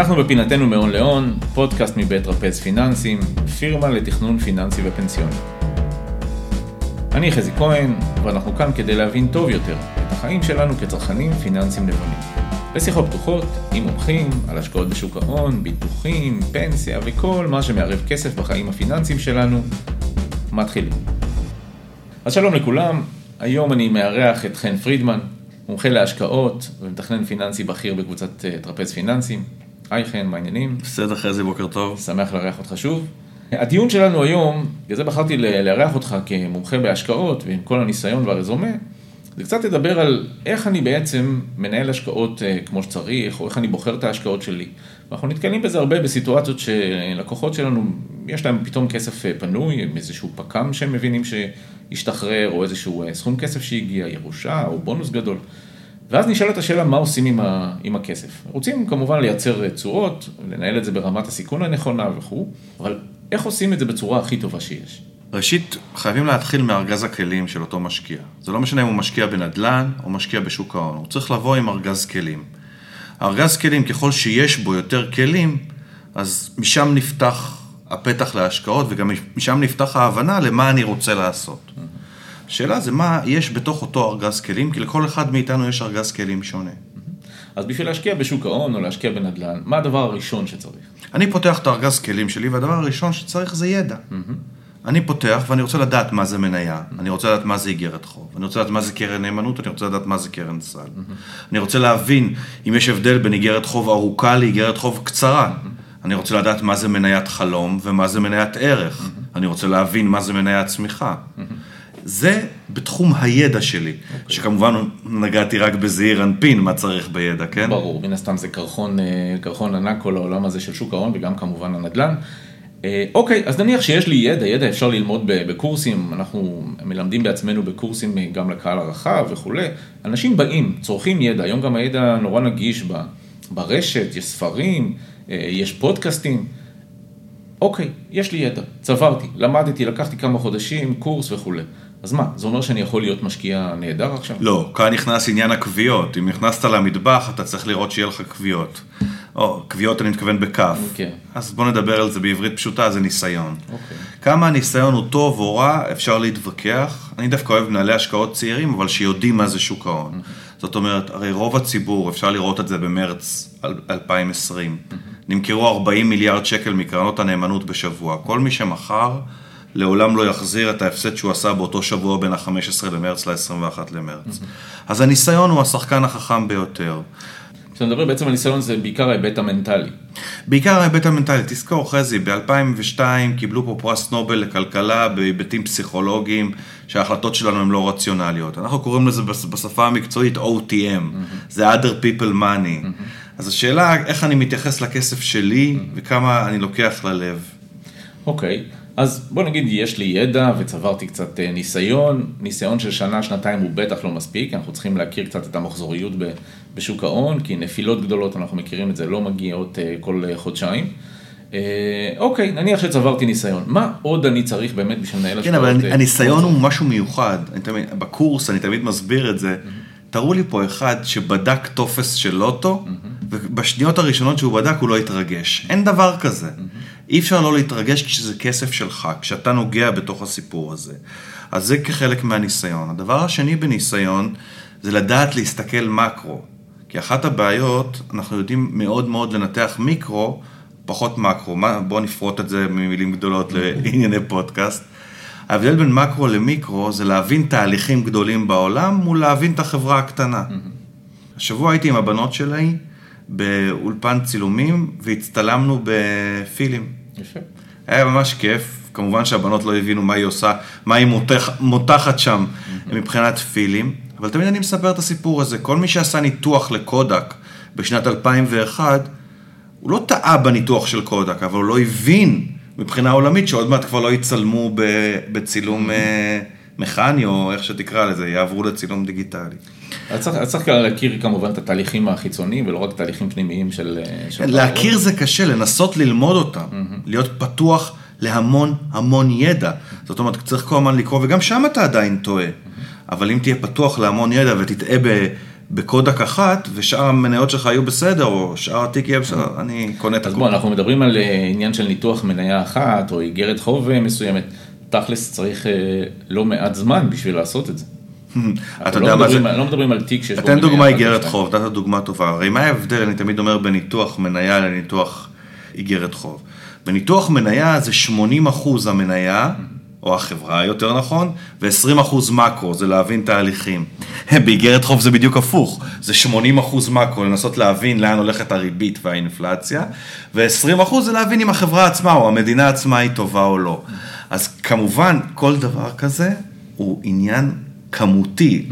אנחנו בפינתנו מהון להון, פודקאסט מבית רפז פיננסים, פירמה לתכנון פיננסי ופנסיוני. אני חזי כהן, ואנחנו כאן כדי להבין טוב יותר את החיים שלנו כצרכנים פיננסיים נבונים. בשיחות פתוחות, עם מומחים, על השקעות בשוק ההון, ביטוחים, פנסיה וכל מה שמערב כסף בחיים הפיננסיים שלנו, מתחילים. אז שלום לכולם, היום אני מארח את חן פרידמן, מומחה להשקעות ומתכנן פיננסי בכיר בקבוצת אה, טרפז פיננסים. היי חן, מה העניינים? בסדר, חזי, בוקר טוב. שמח לארח אותך שוב. הדיון שלנו היום, בגלל זה בחרתי לארח אותך כמומחה בהשקעות ועם כל הניסיון והרזומה, זה קצת לדבר על איך אני בעצם מנהל השקעות אה, כמו שצריך, או איך אני בוחר את ההשקעות שלי. ואנחנו נתקלים בזה הרבה בסיטואציות שלקוחות שלנו, יש להם פתאום כסף אה, פנוי, איזשהו פק"ם שהם מבינים שהשתחרר, או איזשהו אה, סכום כסף שהגיע, ירושה, או בונוס גדול. ואז נשאלת השאלה מה עושים עם, ה, עם הכסף. רוצים כמובן לייצר תשואות, לנהל את זה ברמת הסיכון הנכונה וכו', אבל איך עושים את זה בצורה הכי טובה שיש? ראשית, חייבים להתחיל מארגז הכלים של אותו משקיע. זה לא משנה אם הוא משקיע בנדל"ן או משקיע בשוק ההון, הוא צריך לבוא עם ארגז כלים. ארגז כלים, ככל שיש בו יותר כלים, אז משם נפתח הפתח להשקעות וגם משם נפתח ההבנה למה אני רוצה לעשות. השאלה זה מה יש בתוך אותו ארגז כלים, כי לכל אחד מאיתנו יש ארגז כלים שונה. אז בשביל להשקיע בשוק ההון או להשקיע בנדל"ן, מה הדבר הראשון שצריך? אני פותח את הארגז כלים שלי, והדבר הראשון שצריך זה ידע. אני פותח ואני רוצה לדעת מה זה מניה, אני רוצה לדעת מה זה איגרת חוב, אני רוצה לדעת מה זה קרן נאמנות, אני רוצה לדעת מה זה קרן סל. אני רוצה להבין אם יש הבדל בין איגרת חוב ארוכה לאיגרת חוב קצרה. אני רוצה לדעת מה זה מניית חלום ומה זה מניית ערך. אני רוצה להבין מה זה מניית צמיחה. זה בתחום הידע שלי, okay. שכמובן נגעתי רק בזעיר אנפין, מה צריך בידע, כן? ברור, מן הסתם זה קרחון, אה, קרחון ענק כל העולם הזה של שוק ההון וגם כמובן הנדל"ן. אה, אוקיי, אז נניח שיש לי ידע, ידע אפשר ללמוד בקורסים, אנחנו מלמדים בעצמנו בקורסים גם לקהל הרחב וכולי. אנשים באים, צורכים ידע, היום גם הידע נורא נגיש ברשת, יש ספרים, אה, יש פודקאסטים. אוקיי, יש לי ידע, צברתי, למדתי, לקחתי כמה חודשים, קורס וכולי. אז מה, זה אומר שאני יכול להיות משקיע נהדר עכשיו? לא, כאן נכנס עניין הקביעות. אם נכנסת למטבח, אתה צריך לראות שיהיה לך קביעות. או, קביעות אני מתכוון בכף. Okay. אוקיי. אז בוא נדבר על זה בעברית פשוטה, זה ניסיון. Okay. אוקיי. כמה הניסיון הוא טוב או רע, אפשר להתווכח. אני דווקא אוהב מנהלי השקעות צעירים, אבל שיודעים מה זה שוק ההון. Mm-hmm. זאת אומרת, הרי רוב הציבור, אפשר לראות את זה במרץ 2020, mm-hmm. נמכרו 40 מיליארד שקל מקרנות הנאמנות בשבוע. כל מי שמכר... לעולם לא יחזיר את ההפסד שהוא עשה באותו שבוע בין ה-15 למרץ ל-21 למרץ. Mm-hmm. אז הניסיון הוא השחקן החכם ביותר. כשאתה מדבר בעצם על ניסיון זה בעיקר ההיבט המנטלי. בעיקר ההיבט המנטלי, תזכור חזי, ב-2002 קיבלו פה פרס נובל לכלכלה בהיבטים פסיכולוגיים שההחלטות שלנו הן לא רציונליות. אנחנו קוראים לזה בשפה המקצועית OTM, mm-hmm. זה other people money. Mm-hmm. אז השאלה איך אני מתייחס לכסף שלי mm-hmm. וכמה אני לוקח ללב. אוקיי. Okay. אז בוא נגיד, יש לי ידע וצברתי קצת אה, ניסיון, ניסיון של שנה, שנתיים הוא בטח לא מספיק, אנחנו צריכים להכיר קצת את המחזוריות בשוק ההון, כי נפילות גדולות, אנחנו מכירים את זה, לא מגיעות אה, כל אה, חודשיים. אוקיי, נניח שצברתי ניסיון, מה עוד אני צריך באמת בשביל לנהל השקעות? כן, אבל הניסיון הוא משהו מיוחד, בקורס אני תמיד מסביר את זה. תראו לי פה אחד שבדק טופס של לוטו, ובשניות הראשונות שהוא בדק הוא לא התרגש. אין דבר כזה. אי אפשר לא להתרגש כשזה כסף שלך, כשאתה נוגע בתוך הסיפור הזה. אז זה כחלק מהניסיון. הדבר השני בניסיון זה לדעת להסתכל מקרו. כי אחת הבעיות, אנחנו יודעים מאוד מאוד לנתח מיקרו, פחות מקרו. בואו נפרוט את זה ממילים גדולות לענייני פודקאסט. ההבדל בין מקרו למיקרו זה להבין תהליכים גדולים בעולם מול להבין את החברה הקטנה. השבוע הייתי עם הבנות שלי באולפן צילומים והצטלמנו בפילים. יפה. היה ממש כיף, כמובן שהבנות לא הבינו מה היא עושה, מה היא מותח, מותחת שם מבחינת פילים, אבל תמיד אני מספר את הסיפור הזה. כל מי שעשה ניתוח לקודק בשנת 2001, הוא לא טעה בניתוח של קודק, אבל הוא לא הבין מבחינה עולמית, שעוד מעט כבר לא יצלמו בצילום אה, מכני, או איך שתקרא לזה, יעברו לצילום דיגיטלי. אז צריך, צריך להכיר כמובן את התהליכים החיצוניים, ולא רק תהליכים פנימיים של... אה, של להכיר זה קשה, לנסות ללמוד אותם, mm-hmm. להיות פתוח להמון המון ידע. זאת אומרת, צריך כל הזמן לקרוא, וגם שם אתה עדיין טועה. Mm-hmm. אבל אם תהיה פתוח להמון ידע ותטעה בקודק אחת, ושאר המניות שלך היו בסדר, או שאר התיק יהיה בסדר, אני קונה את אז הכל. בוא, אנחנו מדברים על אה, עניין של ניתוח מניה אחת, או איגרת חוב אה, מסוימת. תכלס צריך לא מעט זמן בשביל לעשות את זה. אתה אנחנו יודע לא מה זה? לא מדברים על תיק שיש בו תן דוגמה איגרת חוב, נתת דוגמה טובה. הרי מה ההבדל, אני תמיד אומר, בין ניתוח מניה לניתוח איגרת חוב. בניתוח מניה זה 80 אחוז המניה, או החברה יותר נכון, ו-20 אחוז מקרו, זה להבין תהליכים. באיגרת חוב זה בדיוק הפוך, זה 80 אחוז מקרו, לנסות להבין לאן הולכת הריבית והאינפלציה, ו-20 אחוז זה להבין אם החברה עצמה או המדינה עצמה היא טובה או לא. אז כמובן, כל דבר כזה הוא עניין כמותי.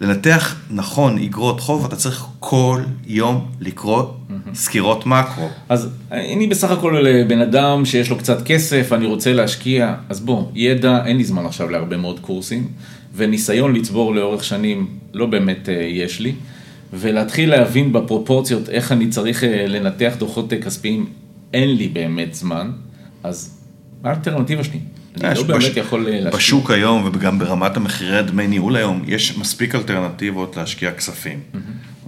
לנתח נכון איגרות חוב, אתה צריך כל יום לקרוא סקירות מקרו. אז אני בסך הכל בן אדם שיש לו קצת כסף, אני רוצה להשקיע, אז בוא, ידע, אין לי זמן עכשיו להרבה מאוד קורסים, וניסיון לצבור לאורך שנים לא באמת אה, יש לי, ולהתחיל להבין בפרופורציות איך אני צריך אה, לנתח דוחות אה, כספיים, אין לי באמת זמן, אז מה האלטרנטיבה שלי? אני לא באמת יכול אה, להשקיע. בשוק היום וגם ברמת המחירי דמי ניהול היום, יש מספיק אלטרנטיבות להשקיע כספים.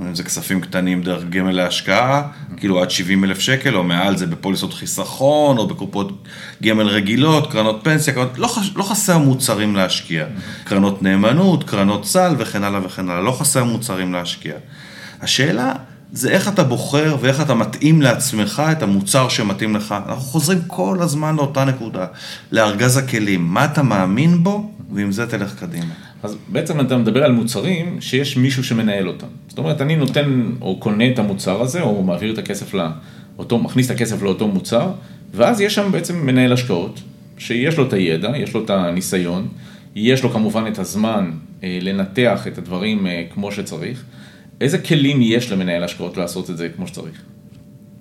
אם זה כספים קטנים דרך גמל להשקעה, כאילו עד 70 אלף שקל, או מעל זה בפוליסות חיסכון, או בקופות גמל רגילות, קרנות פנסיה, קרנות, לא, חש, לא חסר מוצרים להשקיע. קרנות נאמנות, קרנות סל וכן הלאה וכן הלאה, לא חסר מוצרים להשקיע. השאלה זה איך אתה בוחר ואיך אתה מתאים לעצמך את המוצר שמתאים לך. אנחנו חוזרים כל הזמן לאותה נקודה, לארגז הכלים, מה אתה מאמין בו, ועם זה תלך קדימה. אז בעצם אתה מדבר על מוצרים שיש מישהו שמנהל אותם. זאת אומרת, אני נותן או קונה את המוצר הזה, או מעביר את הכסף לאותו, מכניס את הכסף לאותו מוצר, ואז יש שם בעצם מנהל השקעות, שיש לו את הידע, יש לו את הניסיון, יש לו כמובן את הזמן אה, לנתח את הדברים אה, כמו שצריך. איזה כלים יש למנהל השקעות לעשות את זה כמו שצריך?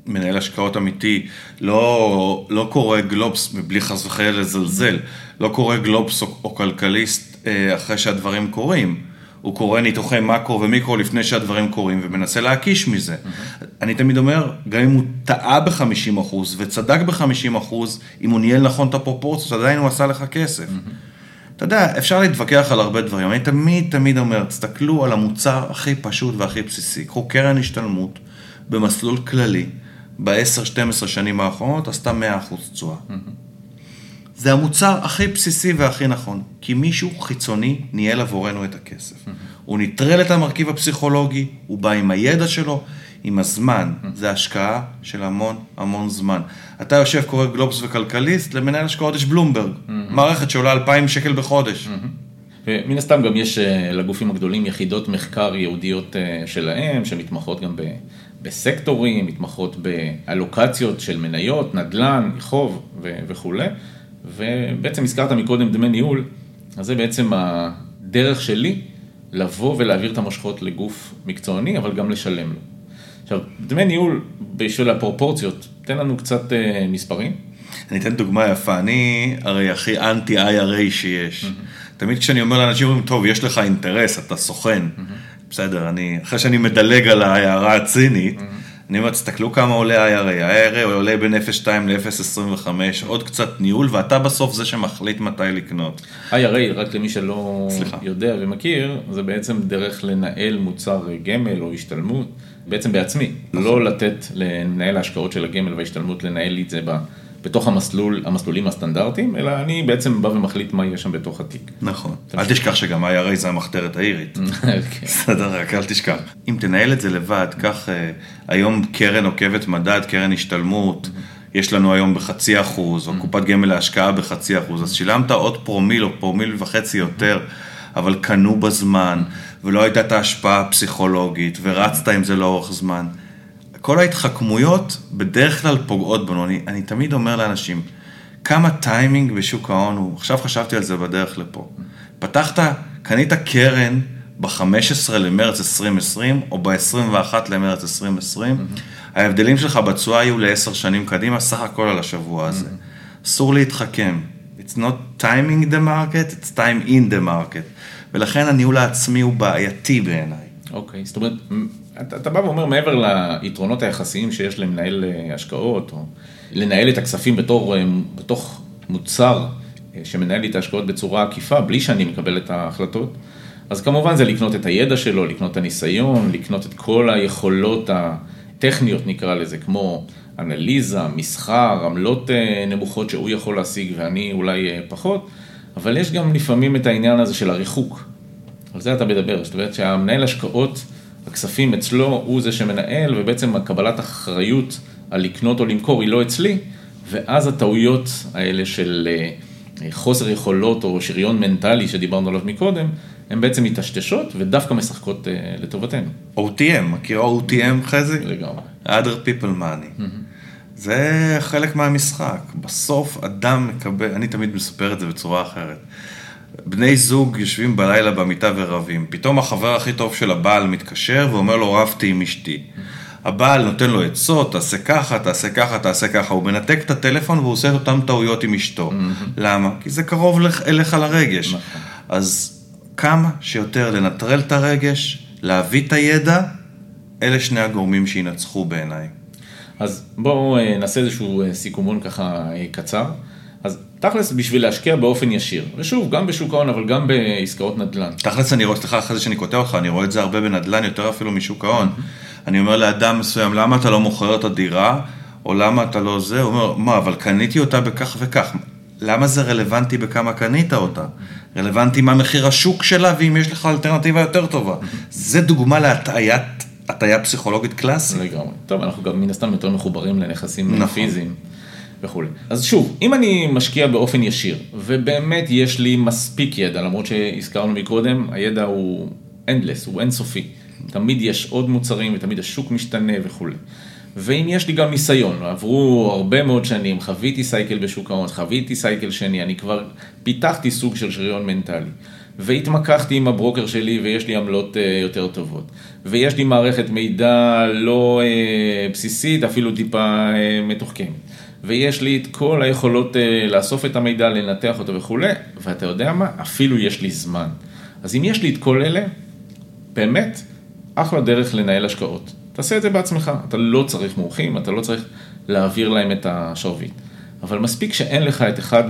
מנהל השקעות אמיתי לא, לא קורא גלובס, מבלי חס וחלילה לזלזל, לא קורא גלובס או, או כלכליסט אה, אחרי שהדברים קורים. הוא קורא ניתוחי מקרו ומיקרו לפני שהדברים קורים ומנסה להקיש מזה. אני תמיד אומר, גם אם הוא טעה ב-50% וצדק ב-50%, אם הוא ניהל נכון את הפרופורציות, עדיין הוא עשה לך כסף. אתה יודע, אפשר להתווכח על הרבה דברים, אני תמיד תמיד אומר, תסתכלו על המוצר הכי פשוט והכי בסיסי. קחו קרן השתלמות במסלול כללי, ב-10-12 שנים האחרונות עשתה 100% תשואה. זה המוצר הכי בסיסי והכי נכון, כי מישהו חיצוני ניהל עבורנו את הכסף. הוא נטרל את המרכיב הפסיכולוגי, הוא בא עם הידע שלו, עם הזמן. זה השקעה של המון המון זמן. אתה יושב, קורא גלובס וכלכליסט, למנהל השקעות יש בלומברג, מערכת שעולה 2,000 שקל בחודש. ומן הסתם גם יש אה, לגופים הגדולים יחידות מחקר ייעודיות אה, שלהם, שמתמחות גם ב- בסקטורים, מתמחות באלוקציות של מניות, נדל"ן, חוב ו- וכולי. ובעצם הזכרת מקודם דמי ניהול, אז זה בעצם הדרך שלי לבוא ולהעביר את המושכות לגוף מקצועני, אבל גם לשלם לו. עכשיו, דמי ניהול, בשביל הפרופורציות, תן לנו קצת אה, מספרים. אני אתן דוגמה יפה, אני הרי הכי אנטי IRA שיש. תמיד כשאני אומר לאנשים, אומרים, טוב, יש לך אינטרס, אתה סוכן. בסדר, אני, אחרי שאני מדלג על ההערה הצינית, אני אומר, תסתכלו כמה עולה IRA. ה-IRA עולה בין 0.2 ל-0.25, עוד קצת ניהול, ואתה בסוף זה שמחליט מתי לקנות. IRA, רק למי שלא סליחה. יודע ומכיר, זה בעצם דרך לנהל מוצר גמל או השתלמות, בעצם בעצמי, נכון. לא לתת למנהל ההשקעות של הגמל וההשתלמות לנהל לי את זה ב- בתוך המסלול, המסלולים הסטנדרטיים, אלא אני בעצם בא ומחליט מה יהיה שם בתוך התיק. נכון. אל תשכח שגם IRA זה המחתרת האירית. כן. בסדר, רק אל תשכח. אם תנהל את זה לבד, קח אה, היום קרן עוקבת מדד, קרן השתלמות, יש לנו היום בחצי אחוז, או קופת גמל להשקעה בחצי אחוז, אז שילמת עוד פרומיל או פרומיל וחצי יותר, אבל קנו בזמן, ולא הייתה את ההשפעה הפסיכולוגית, ורצת עם זה לאורך זמן. כל ההתחכמויות בדרך כלל פוגעות בנו. אני, אני תמיד אומר לאנשים, כמה טיימינג בשוק ההון הוא, עכשיו חשבתי על זה בדרך לפה. פתחת, קנית קרן ב-15 למרץ 2020, או ב-21 למרץ 2020, ההבדלים שלך בתשואה יהיו לעשר שנים קדימה, סך הכל על השבוע הזה. אסור להתחכם. It's not timing the market, it's time in the market. ולכן הניהול העצמי הוא בעייתי בעיניי. אוקיי, זאת אומרת, אתה, אתה בא ואומר מעבר ליתרונות היחסיים שיש למנהל אה, השקעות, או לנהל את הכספים בתור, אה, בתוך מוצר אה, שמנהל לי את ההשקעות בצורה עקיפה, בלי שאני מקבל את ההחלטות, אז כמובן זה לקנות את הידע שלו, לקנות את הניסיון, לקנות את כל היכולות הטכניות נקרא לזה, כמו אנליזה, מסחר, עמלות נמוכות שהוא יכול להשיג ואני אולי פחות, אבל יש גם לפעמים את העניין הזה של הריחוק. על זה אתה מדבר, זאת אומרת שהמנהל השקעות, הכספים אצלו הוא זה שמנהל ובעצם הקבלת אחריות על לקנות או למכור היא לא אצלי, ואז הטעויות האלה של אה, חוסר יכולות או שריון מנטלי שדיברנו עליו מקודם, הן בעצם מטשטשות ודווקא משחקות לטובתנו. OTM, מכיר OTM חזי? לגמרי. other people money. Mm-hmm. זה חלק מהמשחק. בסוף אדם מקבל, אני תמיד מספר את זה בצורה אחרת. בני זוג יושבים בלילה במיטה ורבים. פתאום החבר הכי טוב של הבעל מתקשר ואומר לו, רבתי עם אשתי. הבעל נותן לו עצות, תעשה ככה, תעשה ככה, תעשה ככה. הוא מנתק את הטלפון והוא עושה את אותן טעויות עם אשתו. למה? כי זה קרוב אליך לרגש. נכון. אז כמה שיותר לנטרל את הרגש, להביא את הידע, אלה שני הגורמים שינצחו בעיניי. אז בואו אה, נעשה איזשהו אה, סיכומון ככה אה, קצר. אז תכלס בשביל להשקיע באופן ישיר, ושוב, גם בשוק ההון אבל גם בעסקאות נדל"ן. תכלס אני רואה, סליחה אחרי זה שאני קוטע אותך, אני רואה את זה הרבה בנדל"ן, יותר אפילו משוק ההון. אני אומר לאדם מסוים, למה אתה לא מוכר את הדירה, או למה אתה לא זה, הוא אומר, מה, אבל קניתי אותה בכך וכך. למה זה רלוונטי בכמה קנית אותה? רלוונטי מה מחיר השוק שלה, ואם יש לך אלטרנטיבה יותר טובה. זה דוגמה להטעיית, הטעיה פסיכולוגית קלאסית. לגמרי. טוב, אנחנו גם מן הסתם יותר מחוברים לנכסים נכון. פיזיים וכולי. אז שוב, אם אני משקיע באופן ישיר, ובאמת יש לי מספיק ידע, למרות שהזכרנו מקודם, הידע הוא endless, הוא אינסופי. תמיד יש עוד מוצרים ותמיד השוק משתנה וכולי. ואם יש לי גם ניסיון, עברו הרבה מאוד שנים, חוויתי סייקל בשוק ההון, חוויתי סייקל שני, אני כבר פיתחתי סוג של שריון מנטלי. והתמקחתי עם הברוקר שלי ויש לי עמלות אה, יותר טובות. ויש לי מערכת מידע לא אה, בסיסית, אפילו טיפה אה, מתוחכמת. ויש לי את כל היכולות לאסוף את המידע, לנתח אותו וכולי, ואתה יודע מה? אפילו יש לי זמן. אז אם יש לי את כל אלה, באמת, אחלה דרך לנהל השקעות. תעשה את זה בעצמך, אתה לא צריך מומחים, אתה לא צריך להעביר להם את השרביט. אבל מספיק שאין לך את אחד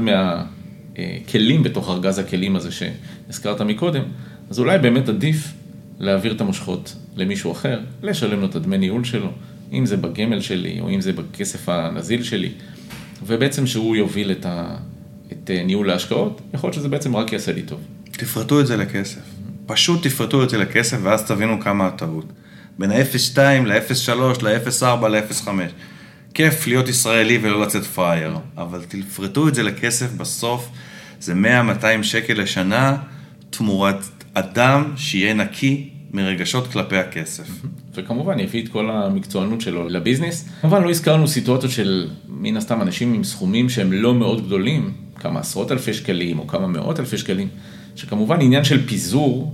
מהכלים בתוך ארגז הכלים הזה שהזכרת מקודם, אז אולי באמת עדיף להעביר את המושכות למישהו אחר, לשלם לו את הדמי ניהול שלו, אם זה בגמל שלי או אם זה בכסף הנזיל שלי, ובעצם שהוא יוביל את, ה... את ניהול ההשקעות, יכול להיות שזה בעצם רק יעשה לי טוב. תפרטו את זה לכסף. פשוט תפרטו את זה לכסף ואז תבינו כמה הטעות. בין ה-0.2 ל-0.3 ל-0.4 ל-0.5. כיף להיות ישראלי ולא לצאת פראייר, אבל תפרטו את זה לכסף בסוף, זה 100-200 שקל לשנה תמורת אדם שיהיה נקי מרגשות כלפי הכסף. וכמובן יביא את כל המקצוענות שלו לביזנס. כמובן לא הזכרנו סיטואציות של מן הסתם אנשים עם סכומים שהם לא מאוד גדולים, כמה עשרות אלפי שקלים או כמה מאות אלפי שקלים, שכמובן עניין של פיזור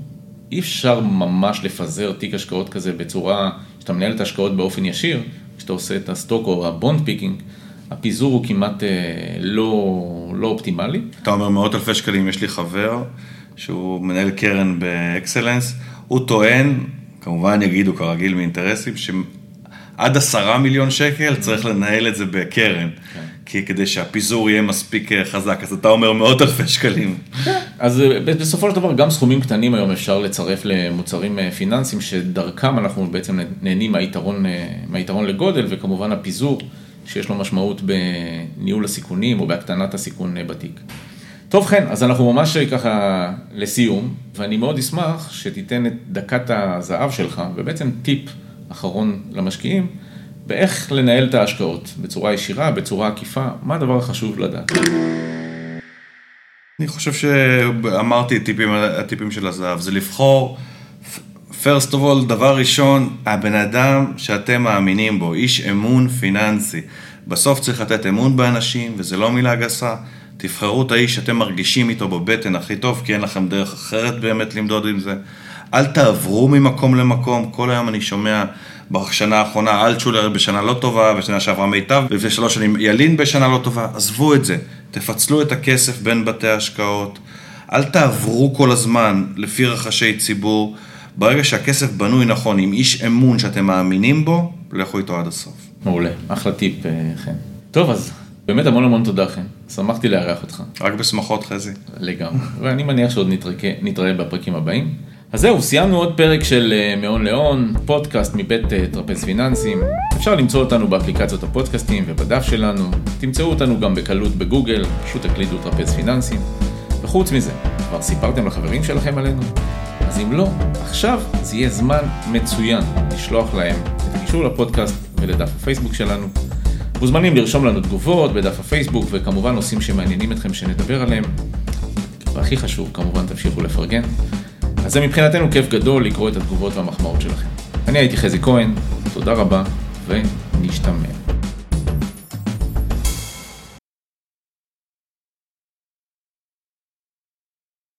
אי אפשר ממש לפזר תיק השקעות כזה בצורה שאתה מנהל את ההשקעות באופן ישיר, כשאתה עושה את ה stock או ה bond picking, הפיזור הוא כמעט אה, לא, לא אופטימלי. אתה אומר מאות אלפי שקלים, יש לי חבר שהוא מנהל קרן באקסלנס, הוא טוען, כמובן יגידו כרגיל מאינטרסים, שעד עשרה מיליון שקל צריך לנהל את זה בקרן. כן. כי כדי שהפיזור יהיה מספיק אה, חזק, אז אתה אומר מאות אלפי שקלים. אז אה, בסופו של דבר גם סכומים קטנים היום אפשר לצרף למוצרים אה, פיננסיים שדרכם אנחנו בעצם נהנים מהיתרון, מהיתרון לגודל וכמובן הפיזור שיש לו משמעות בניהול הסיכונים או בהקטנת הסיכון בתיק. טוב כן, אז אנחנו ממש ככה לסיום, ואני מאוד אשמח שתיתן את דקת הזהב שלך, ובעצם טיפ אחרון למשקיעים. באיך לנהל את ההשקעות, בצורה ישירה, בצורה עקיפה, מה הדבר החשוב לדעת? אני חושב שאמרתי הטיפים, הטיפים של הזהב, זה לבחור, first of all, דבר ראשון, הבן אדם שאתם מאמינים בו, איש אמון פיננסי. בסוף צריך לתת אמון באנשים, וזה לא מילה גסה. תבחרו את האיש שאתם מרגישים איתו בבטן הכי טוב, כי אין לכם דרך אחרת באמת למדוד עם זה. אל תעברו ממקום למקום, כל היום אני שומע בשנה האחרונה אלטשולר בשנה לא טובה, בשנה שעברה מיטב, ולפני שלוש שנים ילין בשנה לא טובה, עזבו את זה, תפצלו את הכסף בין בתי השקעות, אל תעברו כל הזמן לפי רחשי ציבור, ברגע שהכסף בנוי נכון, עם איש אמון שאתם מאמינים בו, לכו איתו עד הסוף. מעולה, אחלה טיפ, אה, חן. טוב, אז באמת המון המון תודה חן, שמחתי לארח אותך. רק בשמחות חזי. לגמרי, ואני מניח שעוד נתראה בפרקים הבאים. אז זהו, סיימנו עוד פרק של אה, מהון להון, פודקאסט מבית אה, טרפז פיננסים. אפשר למצוא אותנו באפליקציות הפודקאסטים ובדף שלנו. תמצאו אותנו גם בקלות בגוגל, פשוט תקלידו טרפז פיננסים. וחוץ מזה, כבר סיפרתם לחברים שלכם עלינו? אז אם לא, עכשיו זה יהיה זמן מצוין לשלוח להם את הקישור לפודקאסט ולדף הפייסבוק שלנו. מוזמנים לרשום לנו תגובות בדף הפייסבוק, וכמובן נושאים שמעניינים אתכם שנדבר עליהם. והכי חשוב, כמובן תמשיכו לפרגן. אז זה מבחינתנו כיף גדול לקרוא את התגובות והמחמאות שלכם. אני הייתי חזי כהן, תודה רבה, ונשתמע.